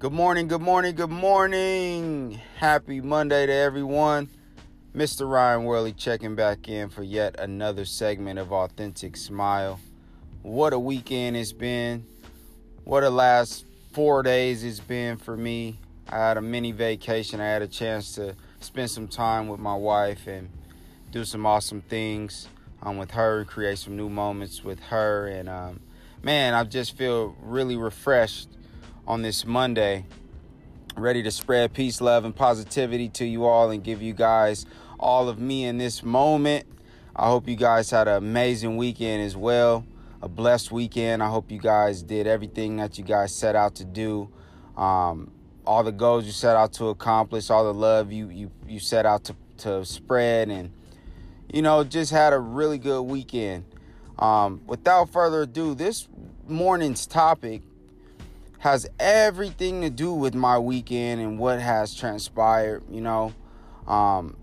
Good morning, good morning, good morning. Happy Monday to everyone. Mr. Ryan Worley checking back in for yet another segment of Authentic Smile. What a weekend it's been. What a last four days it's been for me. I had a mini vacation. I had a chance to spend some time with my wife and do some awesome things um, with her, and create some new moments with her. And um, man, I just feel really refreshed on this Monday. Ready to spread peace, love, and positivity to you all and give you guys all of me in this moment. I hope you guys had an amazing weekend as well, a blessed weekend. I hope you guys did everything that you guys set out to do. Um, all the goals you set out to accomplish, all the love you you you set out to to spread, and you know just had a really good weekend. Um, without further ado, this morning's topic has everything to do with my weekend and what has transpired, you know. Um,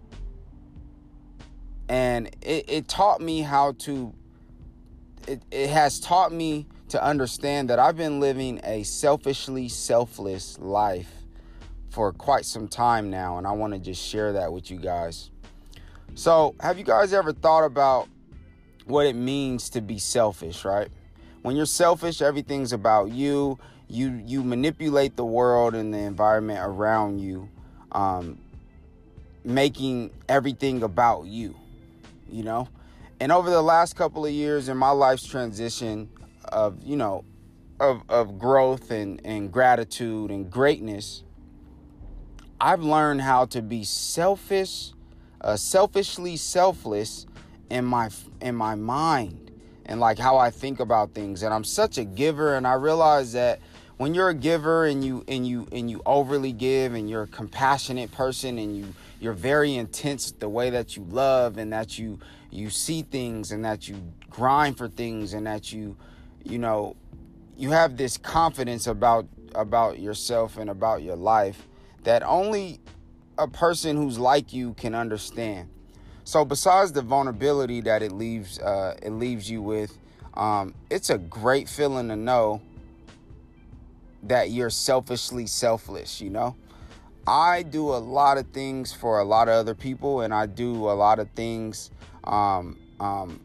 and it, it taught me how to, it, it has taught me to understand that I've been living a selfishly selfless life for quite some time now. And I want to just share that with you guys. So, have you guys ever thought about what it means to be selfish, right? When you're selfish, everything's about you you you manipulate the world and the environment around you um, making everything about you you know? And over the last couple of years in my life's transition of you know of, of growth and, and gratitude and greatness i've learned how to be selfish uh, selfishly selfless in my in my mind and like how i think about things. And i'm such a giver and i realize that when you're a giver and you and you and you overly give and you're a compassionate person and you you're very intense the way that you love and that you you see things and that you grind for things and that you you know you have this confidence about about yourself and about your life that only a person who's like you can understand. So besides the vulnerability that it leaves uh, it leaves you with um, it's a great feeling to know that you're selfishly selfless, you know? I do a lot of things for a lot of other people, and I do a lot of things um, um,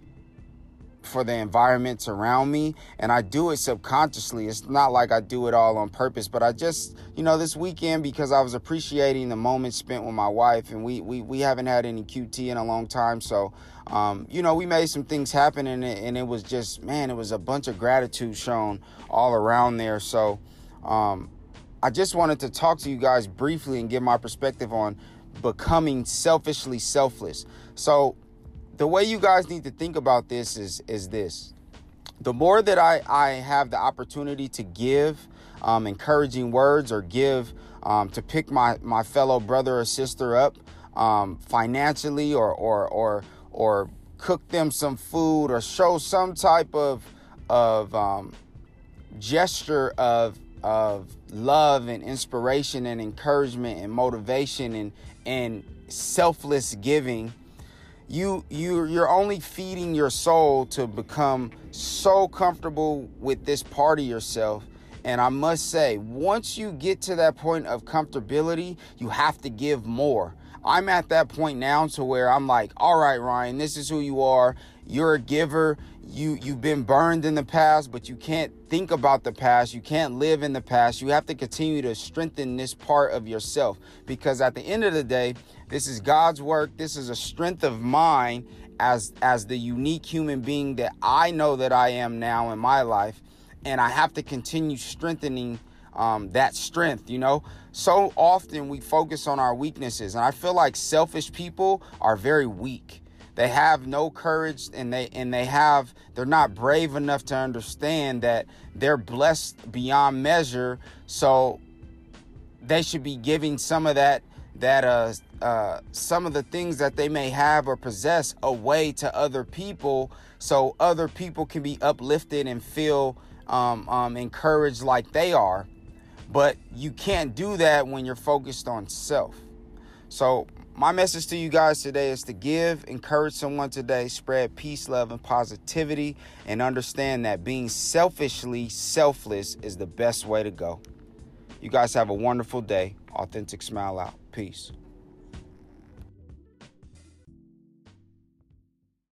for the environments around me, and I do it subconsciously. It's not like I do it all on purpose, but I just, you know, this weekend because I was appreciating the moment spent with my wife, and we we, we haven't had any QT in a long time, so um, you know, we made some things happen, and it, and it was just, man, it was a bunch of gratitude shown all around there. So um, I just wanted to talk to you guys briefly and give my perspective on becoming selfishly selfless. So, the way you guys need to think about this is is this: the more that I I have the opportunity to give um, encouraging words or give um, to pick my my fellow brother or sister up um, financially or or or or cook them some food or show some type of of um, gesture of of love and inspiration and encouragement and motivation and and selfless giving you you you're only feeding your soul to become so comfortable with this part of yourself. And I must say once you get to that point of comfortability you have to give more. I'm at that point now to where I'm like all right Ryan this is who you are. You're a giver you you've been burned in the past but you can't think about the past. You can't live in the past. You have to continue to strengthen this part of yourself because at the end of the day this is God's work. This is a strength of mine as as the unique human being that I know that I am now in my life. And I have to continue strengthening um, that strength you know? So often we focus on our weaknesses and I feel like selfish people are very weak they have no courage and they and they have they're not brave enough to understand that they're blessed beyond measure. So they should be giving some of that that uh, uh, some of the things that they may have or possess away to other people. So other people can be uplifted and feel um, um, encouraged like they are. But you can't do that when you're focused on self. So my message to you guys today is to give, encourage someone today, spread peace, love, and positivity, and understand that being selfishly selfless is the best way to go. You guys have a wonderful day. Authentic Smile out. Peace.